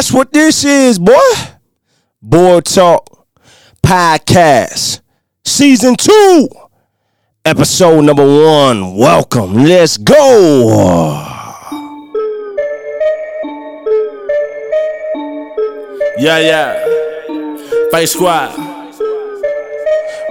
That's what this is, boy. Board Talk Podcast, Season 2, Episode number 1. Welcome. Let's go. Yeah, yeah. Face Squad.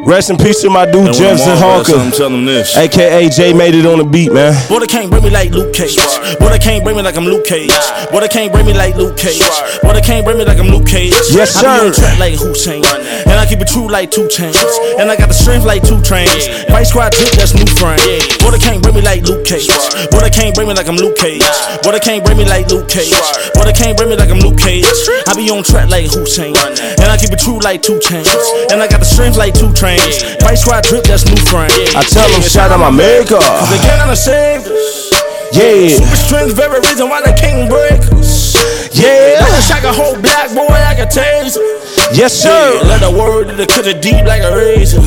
Rest in peace to my dude Jefferson Hawker, Tell them this. aka Jay made it on the beat, man. Boy, they can't bring me like Luke Cage. Boy, they can't bring me like I'm Luke Cage. Boy, they can't bring me like Luke Cage. Boy, they can't bring me like I'm Luke Cage. Yes, I be on track like Usain. And I keep it true like two chains. And I got the strength like two trains. Vice Squad drip, that's new frame. Boy, they can't bring me like Luke Cage. Boy, they can't bring me like I'm Luke Cage. Boy, they can't bring me like Luke Cage. Boy, they can't bring me like I'm Luke Cage. I be on track like Usain. And I keep it true like two chains. And I got the strength like two trains. Vice Squad drip, that's new frame. I tell them, shout out my maker. They cannot save us. Yeah, Super strength, very reason why they can't break us. yeah. I wish I could hold black boy I a taser. Yes, sir. Let the word that cut it deep like a razor.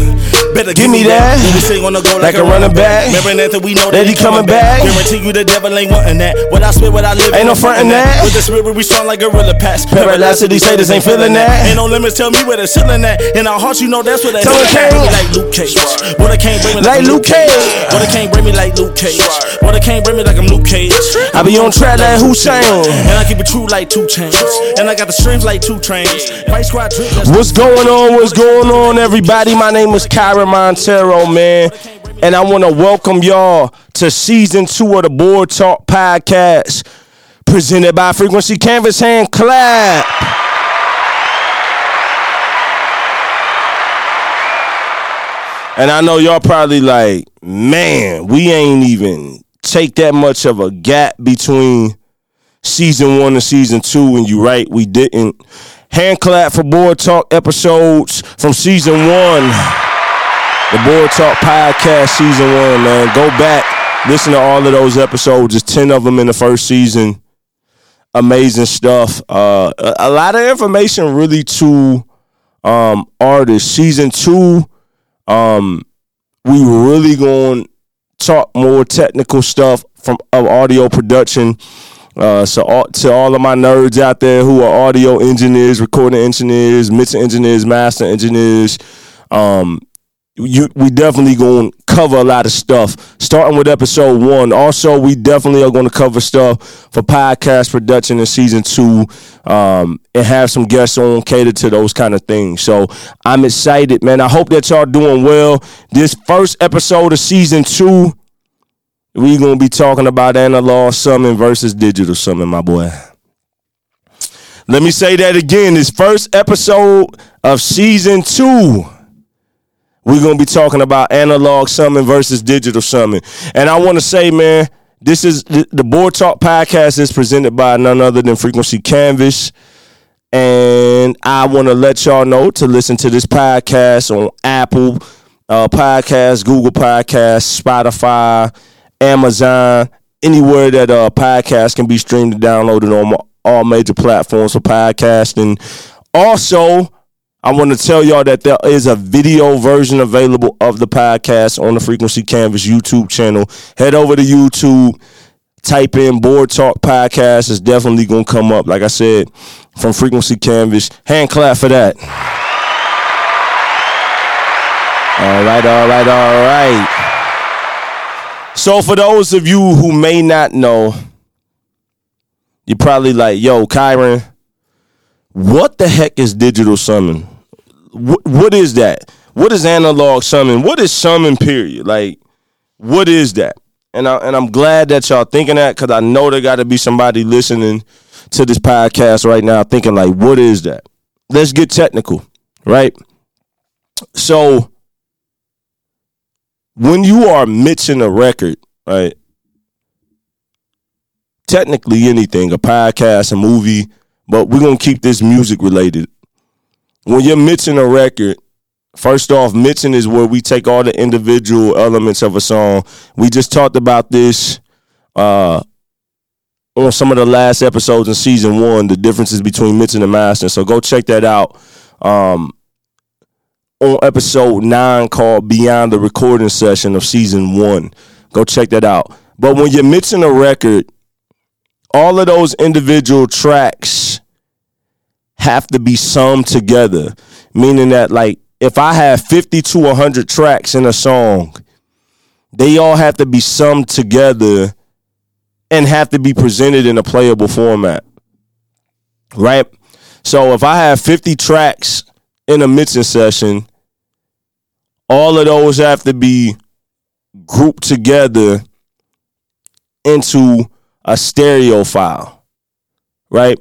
Better Give me that. Then we say gonna go Like like, a running back. Remember Nathan, we know That that, he coming back. Guarantee you the devil ain't wanting that. What I spit, what I live. Ain't no frontin' that. With the spirit, we strong like gorilla packs. Paralyzed say this ain't feeling that. Ain't no limits, tell me where the ceiling at. In our hearts, you know that's where they Tell it bring came. me like Luke Cage. Boy, they can't bring me Like like, Luke Luke Cage. Cage. Boy, they can't bring me like Luke Cage. Boy, they can't bring me like I'm Luke Cage. I be on track like Usain. And I keep it true like two chains. And I got the strings like two trains. Fight squad drip. that's- What's going on? What's going on, everybody? My name is Kyren Monteiro, man. And I want to welcome y'all to season two of the Board Talk Podcast, presented by Frequency Canvas Hand Clap. And I know y'all probably like, man, we ain't even take that much of a gap between season one and season two, and you're right, we didn't. Hand clap for Board Talk episodes from season one. The Board Talk podcast season one, man. Go back, listen to all of those episodes. There's 10 of them in the first season. Amazing stuff. Uh, a, a lot of information really to um, artists. Season two, um, we really going to talk more technical stuff from of audio production. Uh, so all, to all of my nerds out there who are audio engineers, recording engineers, mixing engineers, master engineers, um, you, we definitely going to cover a lot of stuff. Starting with episode one. Also, we definitely are going to cover stuff for podcast production in season two, um, and have some guests on catered to those kind of things. So I'm excited, man. I hope that y'all doing well. This first episode of season two, we gonna be talking about analog summing versus digital summing, my boy. Let me say that again. This first episode of season two, we're gonna be talking about analog summing versus digital summing. And I want to say, man, this is the, the Board Talk podcast is presented by none other than Frequency Canvas. And I want to let y'all know to listen to this podcast on Apple uh, Podcasts, Google Podcasts, Spotify, Amazon, anywhere that uh, podcast can be streamed and downloaded on all major platforms for podcasting. Also, I want to tell y'all that there is a video version available of the podcast on the Frequency Canvas YouTube channel. Head over to YouTube, type in Board Talk Podcast. It's definitely going to come up. Like I said, from Frequency Canvas. Hand clap for that. All right, all right, all right. So, for those of you who may not know, you're probably like, yo, Kyren, what the heck is digital summing? What, what is that? What is analog summing? What is summing period? Like, what is that? And I and I'm glad that y'all thinking that because I know there got to be somebody listening to this podcast right now thinking like, what is that? Let's get technical, right? So when you are mixing a record, right? Technically anything, a podcast, a movie, but we're gonna keep this music related. When you're mixing a record, first off, mixing is where we take all the individual elements of a song. We just talked about this uh on some of the last episodes in season one, the differences between mixing and mastering. So go check that out. Um on episode nine called Beyond the Recording Session of season one. Go check that out. But when you're mixing a record, all of those individual tracks have to be summed together, meaning that like if I have 50 to 100 tracks in a song, they all have to be summed together and have to be presented in a playable format. Right? So if I have 50 tracks in a mixing session, all of those have to be grouped together into a stereo file, right?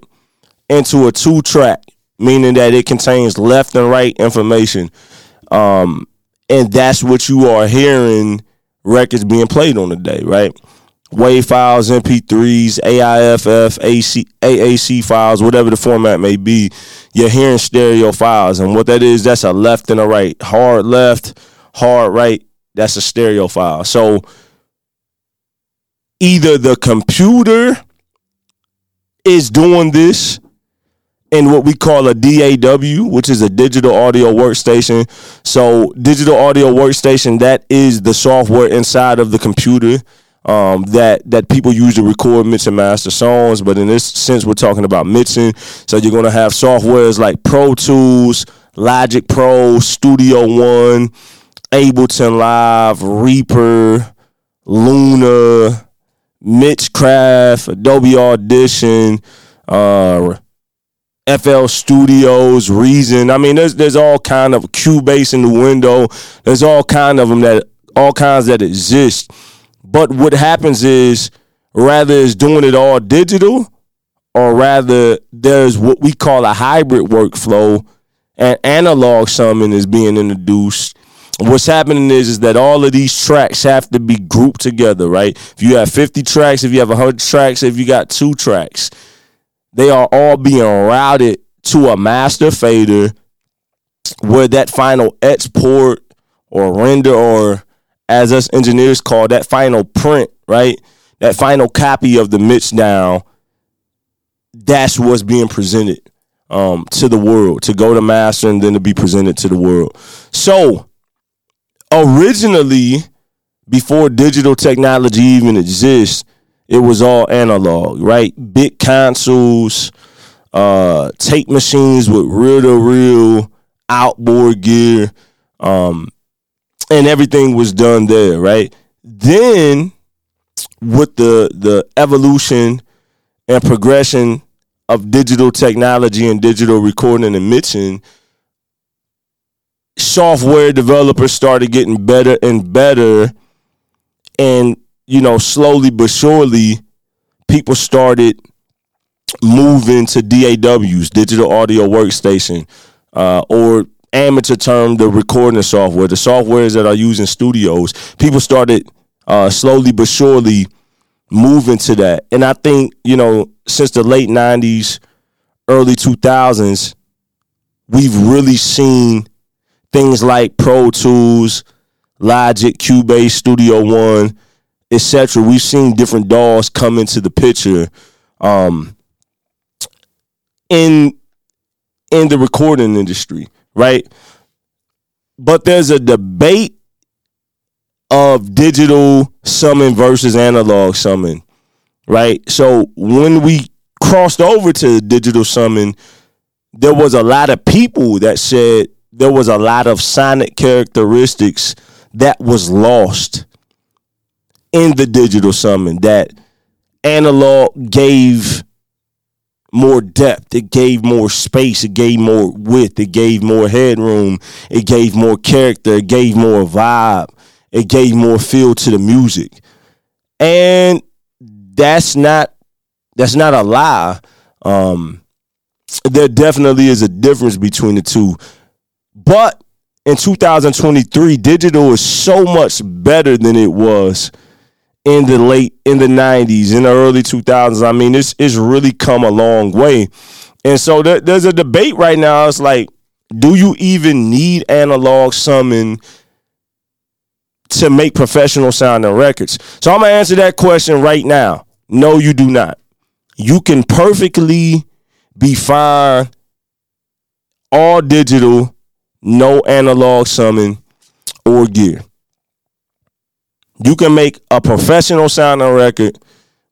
Into a two track, meaning that it contains left and right information. Um, and that's what you are hearing records being played on today, right? WAV files, MP3s, AIFF, AC, AAC files, whatever the format may be, you're hearing stereo files. And what that is, that's a left and a right. Hard left, hard right, that's a stereo file. So either the computer is doing this in what we call a DAW, which is a digital audio workstation. So, digital audio workstation that is the software inside of the computer um, that that people use to record, mix, and master songs. But in this sense, we're talking about mixing. So you're gonna have softwares like Pro Tools, Logic Pro, Studio One, Ableton Live, Reaper, Luna, Mixcraft, Adobe Audition, uh, FL Studios, Reason. I mean, there's there's all kind of Cubase in the window. There's all kind of them that all kinds that exist. But what happens is rather is doing it all digital, or rather there's what we call a hybrid workflow, and analog summing is being introduced what's happening is is that all of these tracks have to be grouped together, right? If you have 50 tracks, if you have 100 tracks, if you got two tracks, they are all being routed to a master fader where that final export or render or as us engineers call that final print, right? That final copy of the mix down, that's what's being presented um, to the world, to go to master and then to be presented to the world. So originally, before digital technology even exists, it was all analog, right? Big consoles, uh, tape machines with reel to reel outboard gear, um, and everything was done there, right? Then, with the the evolution and progression of digital technology and digital recording and mixing, software developers started getting better and better and you know slowly but surely people started moving to DAWs digital audio workstation uh, or amateur term the recording software. The softwares that are used in studios. People started uh, slowly but surely moving to that. And I think you know since the late 90s early 2000s we've really seen things like Pro Tools, Logic, Cubase, Studio One, etc. We've seen different DAWs come into the picture um, in in the recording industry, right? But there's a debate of digital summing versus analog summing, right? So when we crossed over to digital summing, there was a lot of people that said there was a lot of sonic characteristics that was lost in the digital summing that analog gave more depth. It gave more space. It gave more width. It gave more headroom. It gave more character. It gave more vibe. It gave more feel to the music. And that's not that's not a lie. Um there definitely is a difference between the two. But in 2023, digital is so much better than it was in the late in the 90s, in the early 2000s. I mean, it's it's really come a long way. And so there, there's a debate right now. It's like, do you even need analog summing to make professional sounding records? So I'm gonna answer that question right now. No, you do not. You can perfectly be fine all digital no analog summing or gear. You can make a professional sounding record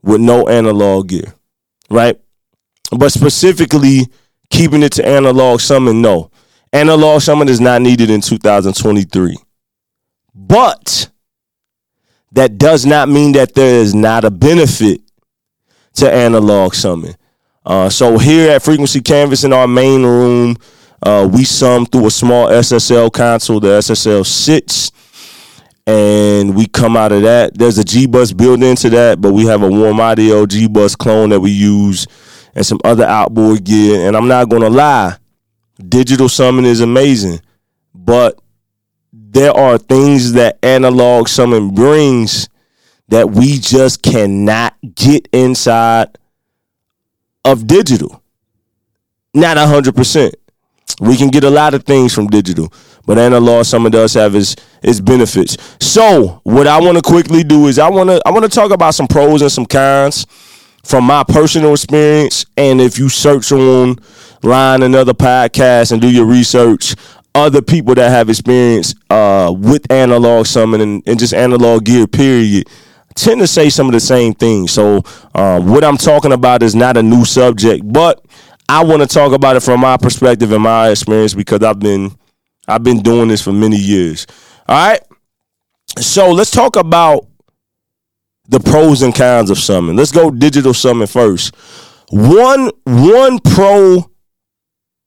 with no analog gear, right? But specifically keeping it to analog summing, no. Analog summing is not needed in 2023. But that does not mean that there is not a benefit to analog summing. Uh, so here at Frequency Canvas in our main room, uh, we sum through a small SSL console. The SSL sits, and we come out of that. There's a G bus built into that, but we have a warm audio G bus clone that we use, and some other outboard gear. And I'm not gonna lie, digital summing is amazing, but there are things that analog summing brings that we just cannot get inside of digital. Not hundred percent. We can get a lot of things from digital, but analog summing does have its its benefits. So what I want to quickly do is I want to I want to talk about some pros and some cons from my personal experience. And if you search online another podcast and do your research, other people that have experience uh, with analog summing and, and just analog gear, period, tend to say some of the same things. So um, what I'm talking about is not a new subject, but I want to talk about it from my perspective and my experience because I've been I've been doing this for many years. All right. So let's talk about the pros and cons of summing. Let's go digital summing first. One one pro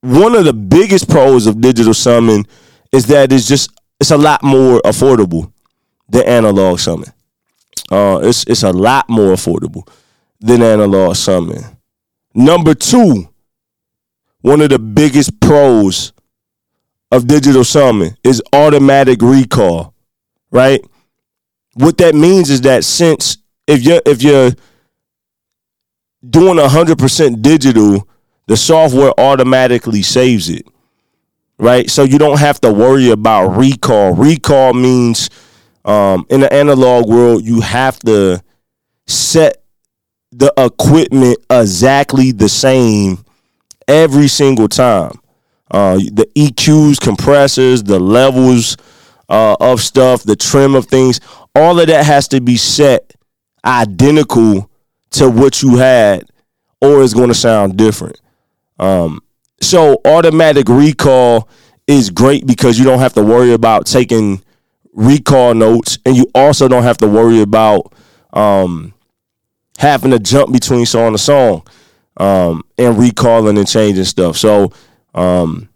one of the biggest pros of digital summing is that it's just it's a lot more affordable than analog summing. Uh, it's it's a lot more affordable than analog summing. Number two, one of the biggest pros of digital summing is automatic recall, right? What that means is that since if you're if you're doing hundred percent digital, the software automatically saves it, right? So you don't have to worry about recall. Recall means um, in the analog world, you have to set the equipment exactly the same every single time. Uh, the EQs, compressors, the levels uh, of stuff, the trim of things, all of that has to be set identical to what you had, or it's going to sound different. Um, so automatic recall is great because you don't have to worry about taking recall notes, and you also don't have to worry about um, having to jump between song to song um, and recalling and changing stuff. So, um,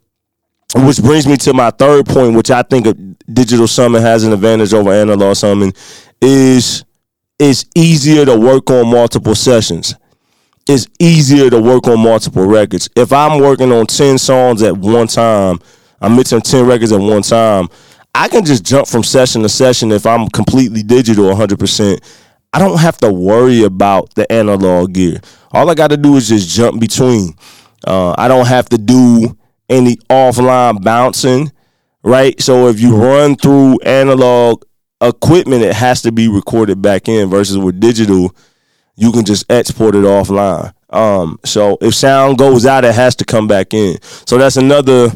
which brings me to my third point, which I think digital summing has an advantage over analog summing, is it's easier to work on multiple sessions. It's easier to work on multiple records. If I'm working on 10 songs at one time, I'm mixing 10 records at one time, I can just jump from session to session if I'm completely digital 100%. I don't have to worry about the analog gear. All I got to do is just jump between. Uh, I don't have to do any offline bouncing, right? So if you run through analog equipment, it has to be recorded back in versus with digital, you can just export it offline. Um, so if sound goes out, it has to come back in. So that's another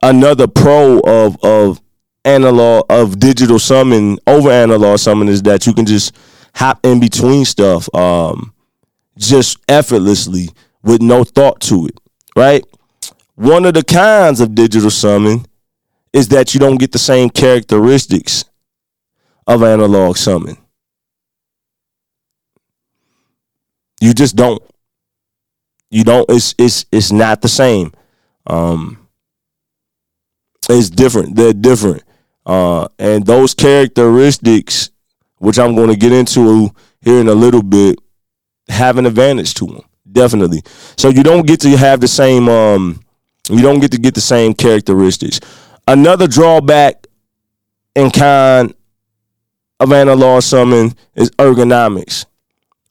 another pro of of analog of digital summing over analog summing is that you can just hop in between stuff um, just effortlessly with no thought to it, right? One of the kinds of digital summing is that you don't get the same characteristics of analog summing. You just don't. You don't. It's it's it's not the same. Um, it's different. They're different. Uh, and those characteristics, which I'm going to get into here in a little bit, have an advantage to them. Definitely. So you don't get to have the same. Um, you don't get to get the same characteristics. Another drawback and kind of analog summing is ergonomics.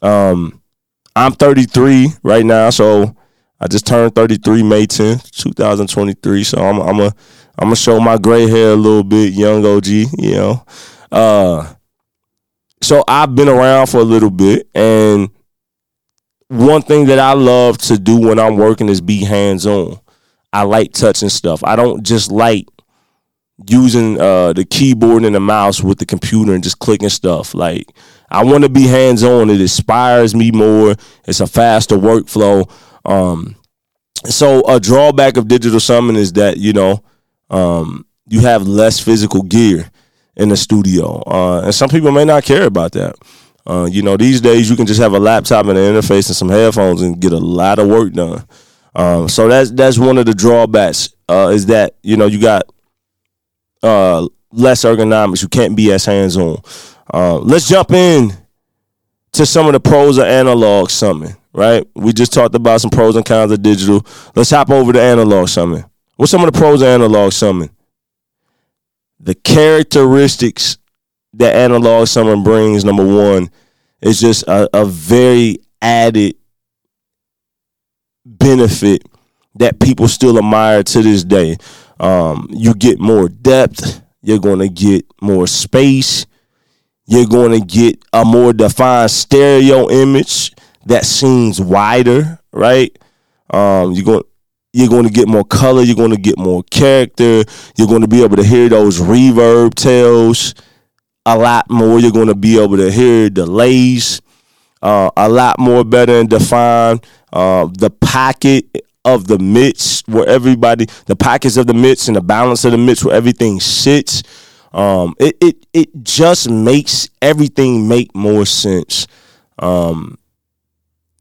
Um, I'm 33 right now, so I just turned 33 May 10th, 2023. So I'm I'm a I'm gonna show my gray hair a little bit, young OG, you know. Uh, so I've been around for a little bit, and one thing that I love to do when I'm working is be hands on. I like touching stuff. I don't just like using uh, the keyboard and the mouse with the computer and just clicking stuff. Like I want to be hands on. It inspires me more. It's a faster workflow. Um, so a drawback of digital summing is that you know um, you have less physical gear in the studio, uh, and some people may not care about that. Uh, you know, these days you can just have a laptop and an interface and some headphones and get a lot of work done. Um, so that's that's one of the drawbacks uh, is that you know you got uh, less ergonomics. You can't be as hands on. Uh, let's jump in to some of the pros of analog summing. Right, we just talked about some pros and cons of digital. Let's hop over to analog summing. What's some of the pros of analog summing? The characteristics that analog summing brings. Number one is just a, a very added benefit that people still admire to this day. Um, you get more depth. You're going to get more space. You're going to get a more defined stereo image that seems wider, right? Um, you're going you're going to get more color. You're going to get more character. You're going to be able to hear those reverb tails a lot more. You're going to be able to hear delays uh, a lot more better and defined. Uh, the pocket of the midst where everybody, the pockets of the midst and the balance of the midst where everything sits. Um, it, it it just makes everything make more sense. Um,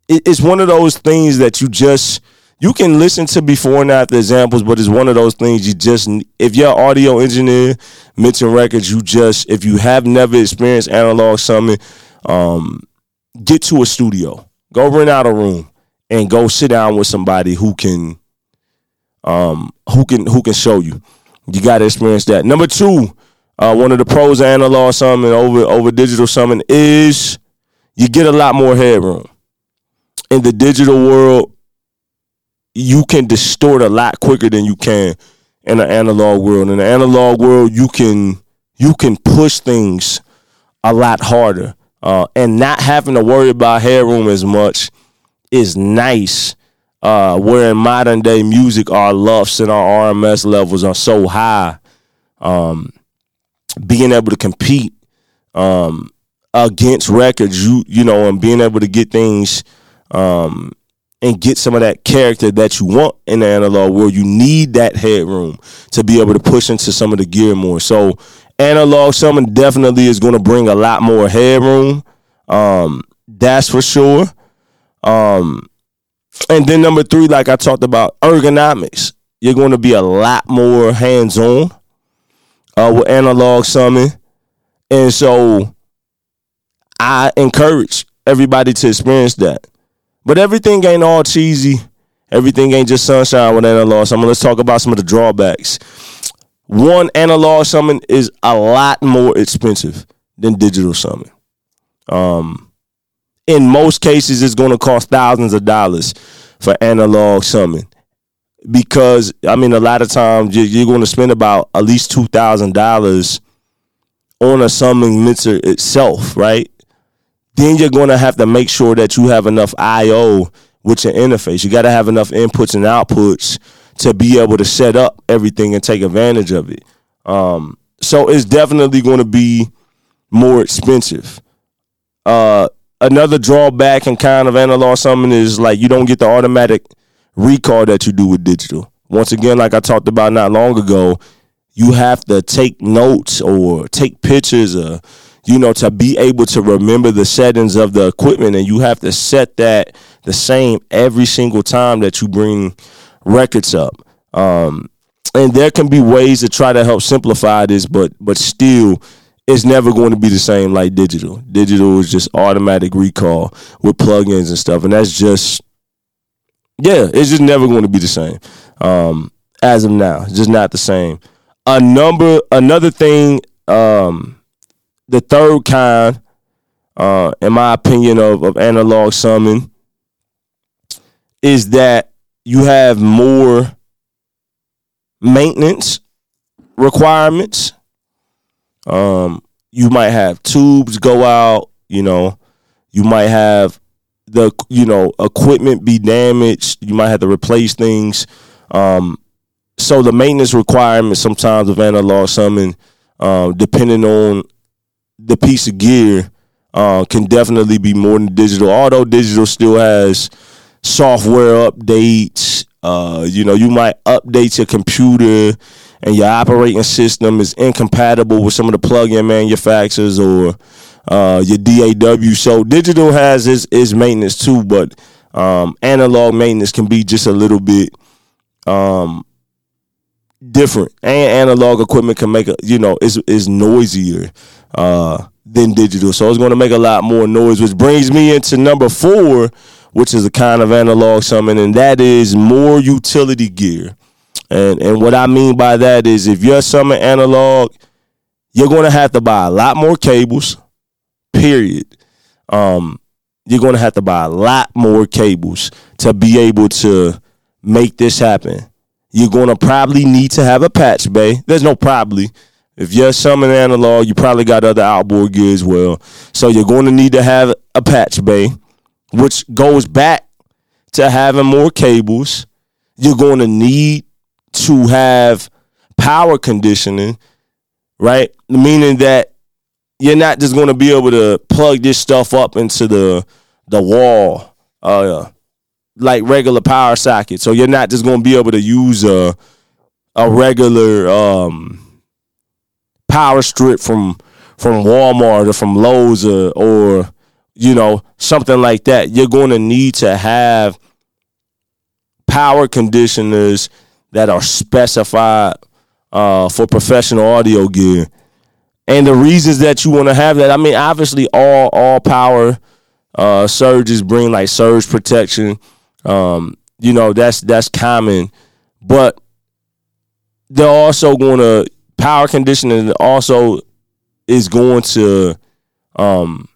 it, it's one of those things that you just you can listen to before and after examples, but it's one of those things you just if you're an audio engineer, Minton Records, you just if you have never experienced analog summing, um, get to a studio, go rent out a room, and go sit down with somebody who can um who can who can show you. You got to experience that. Number two, uh, one of the pros of analog summing over over digital summing is you get a lot more headroom. In the digital world, you can distort a lot quicker than you can in the analog world. In the analog world, you can you can push things a lot harder, uh, and not having to worry about headroom as much is nice. Uh, where in modern day music, our LUFS and our RMS levels are so high. Um, being able to compete um, against records, you you know, and being able to get things um, and get some of that character that you want in the analog world, you need that headroom to be able to push into some of the gear more. So analog summing definitely is going to bring a lot more headroom. Um, that's for sure. Um, and then number three, like I talked about, ergonomics. You're going to be a lot more hands on uh, with analog summing. And so I encourage everybody to experience that. But everything ain't all cheesy. Everything ain't just sunshine with analog summing. Let's talk about some of the drawbacks. One, analog summing is a lot more expensive than digital summing. Um, in most cases, it's going to cost thousands of dollars for analog summing because I mean, a lot of times you're going to spend about at least two thousand dollars on a summing mixer itself, right? Then you're going to have to make sure that you have enough I/O with your interface. You got to have enough inputs and outputs to be able to set up everything and take advantage of it. Um, so it's definitely going to be more expensive. Uh, another drawback and kind of analog summing is like you don't get the automatic recall that you do with digital. Once again, like I talked about not long ago, you have to take notes or take pictures or you know to be able to remember the settings of the equipment and you have to set that the same every single time that you bring records up. Um, and there can be ways to try to help simplify this, but but still it's never going to be the same like digital. Digital is just automatic recall with plugins and stuff, and that's just yeah, it's just never going to be the same. Um, as of now, it's just not the same. A number, another thing, um, the third kind, uh, in my opinion, of, of analog summing is that you have more maintenance requirements um, you might have tubes go out. You know, you might have the you know equipment be damaged. You might have to replace things. Um, so the maintenance requirements sometimes of analog summing, um, depending on the piece of gear, uh, can definitely be more than digital. Although digital still has software updates, Uh, you know, you might update your computer and your operating system is incompatible with some of the plug-in manufacturers or uh, your DAW. So digital has its, its maintenance too, but um, analog maintenance can be just a little bit um, different. And analog equipment can make a you know is is noisier uh, than digital, so it's going to make a lot more noise. Which brings me into number four, which is a kind of analog summing, and that is more utility gear. And and what I mean by that is if you're summing analog, you're going to have to buy a lot more cables. Period. Um, you're going to have to buy a lot more cables to be able to make this happen. You're going to probably need to have a patch bay. There's no probably. If you're summing analog, you probably got other outboard gear as well. So you're going to need to have a patch bay, which goes back to having more cables. You're going to need to have power conditioning, right? Meaning that you're not just going to be able to plug this stuff up into the the wall uh like regular power socket. So you're not just going to be able to use a a regular um power strip from from Walmart or from Lowe's or, or you know something like that. You're going to need to have power conditioners that are specified uh, for professional audio gear. And the reasons that you want to have that, I mean, obviously all all power uh, surges bring like surge protection. Um, you know, that's that's common, but they're also going to power conditioning also is going to um,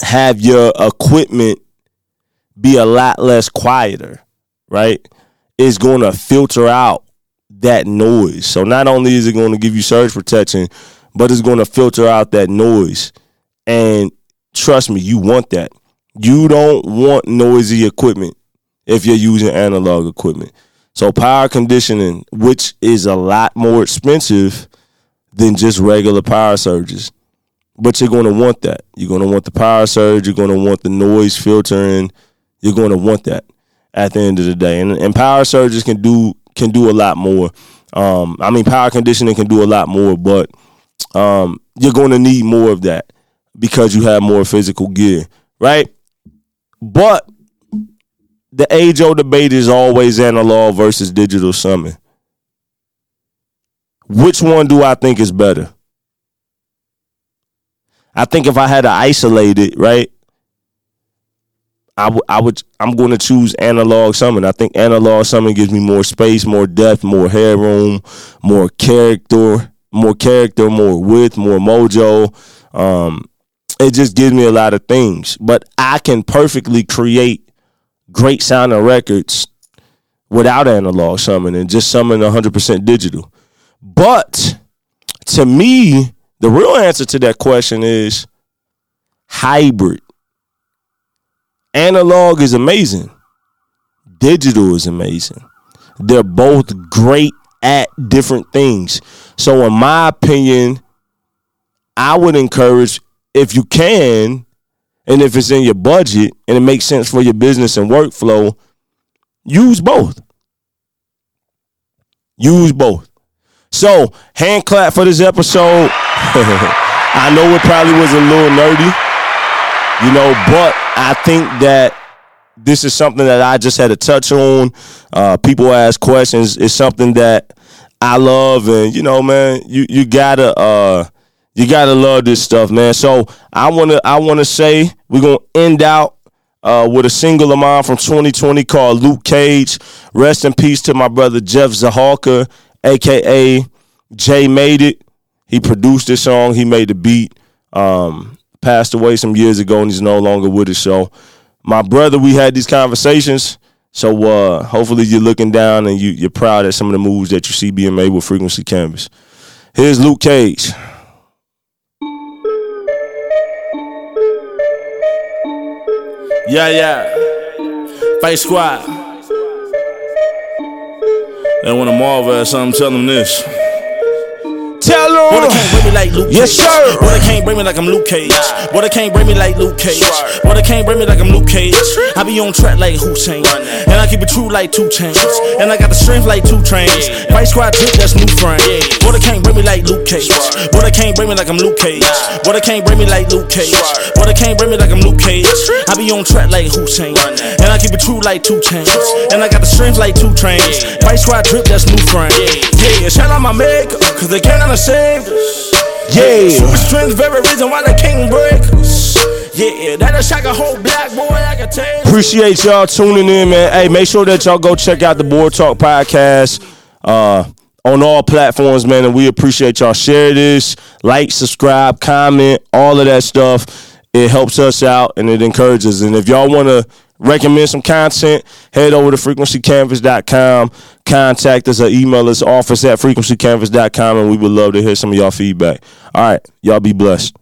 have your equipment be a lot less quieter, right? It's going to filter out that noise. So not only is it going to give you surge protection, but it's going to filter out that noise. And trust me, you want that. You don't want noisy equipment if you're using analog equipment. So power conditioning, which is a lot more expensive than just regular power surges. But you're going to want that. You're going to want the power surge. You're going to want the noise filtering. You're going to want that at the end of the day. And, and power surges can do can do a lot more. Um, I mean, power conditioning can do a lot more, but um, you're going to need more of that because you have more physical gear, right? But the age old debate is always analog versus digital summing. Which one do I think is better? I think if I had to isolate it, right? I, w- I would I'm going to choose analog summing. I think analog summing gives me more space, more depth, more headroom, more character, more character, more width, more mojo. Um, it just gives me a lot of things. But I can perfectly create great sounding records without analog summing and just summing 100% digital. But to me, the real answer to that question is hybrid. Analog is amazing. Digital is amazing. They're both great at different things. So in my opinion, I would encourage if you can and if it's in your budget and it makes sense for your business and workflow, use both. Use both. So, hand clap for this episode. I know it probably was a little nerdy, you know, but I think that this is something that I just had to touch on. Uh, people ask questions. It's something that I love, and you know, man, you you gotta uh, you gotta love this stuff, man. So I wanna I wanna say we're gonna end out uh, with a single of mine from 2020 called Luke Cage. Rest in peace to my brother Jeff Zahalka, aka Jay Made It. He produced this song. He made the beat. Um, passed away some years ago, and he's no longer with us. So, my brother, we had these conversations. So, uh, hopefully, you're looking down and you, you're proud at some of the moves that you see being made with Frequency Canvas. Here's Luke Cage. Yeah, yeah. Fight Squad. They want to marvel at something, tell them this. Tell Lord. Boy, they can't bring me like Luke Yes, sir. Boy, they can't bring me like I'm Luke Cage. Boy, they can't bring me like Luke Cage. Boy, they can't bring me like I'm Luke Cage. I be on track like Usain. And I keep it true like two chains. And I got the strength like two trains. Fight squad drip, that's new frame. Boy, they can't bring me like Luke Cage. Boy, they can't bring me like I'm Luke Cage. Boy, they can't bring me like Luke Cage. Boy, they can't bring me like I'm Luke Cage. I be on track like Usain. And I keep it true like two chains. And I got the strength like two trains. Fight squad drip, that's new frame. Yeah, shout out my maker, cause they can't understand us. Yeah. Super strength, very reason why they can't break. Yeah, that'll shock a whole black boy, can tell. Appreciate y'all tuning in, man. Hey, make sure that y'all go check out the Board Talk podcast uh, on all platforms, man. And we appreciate y'all. Share this, like, subscribe, comment, all of that stuff. It helps us out and it encourages. And if y'all want to recommend some content, head over to frequencycanvas.com. Contact us or email us office at frequencycanvas.com and we would love to hear some of y'all feedback. All right, y'all be blessed.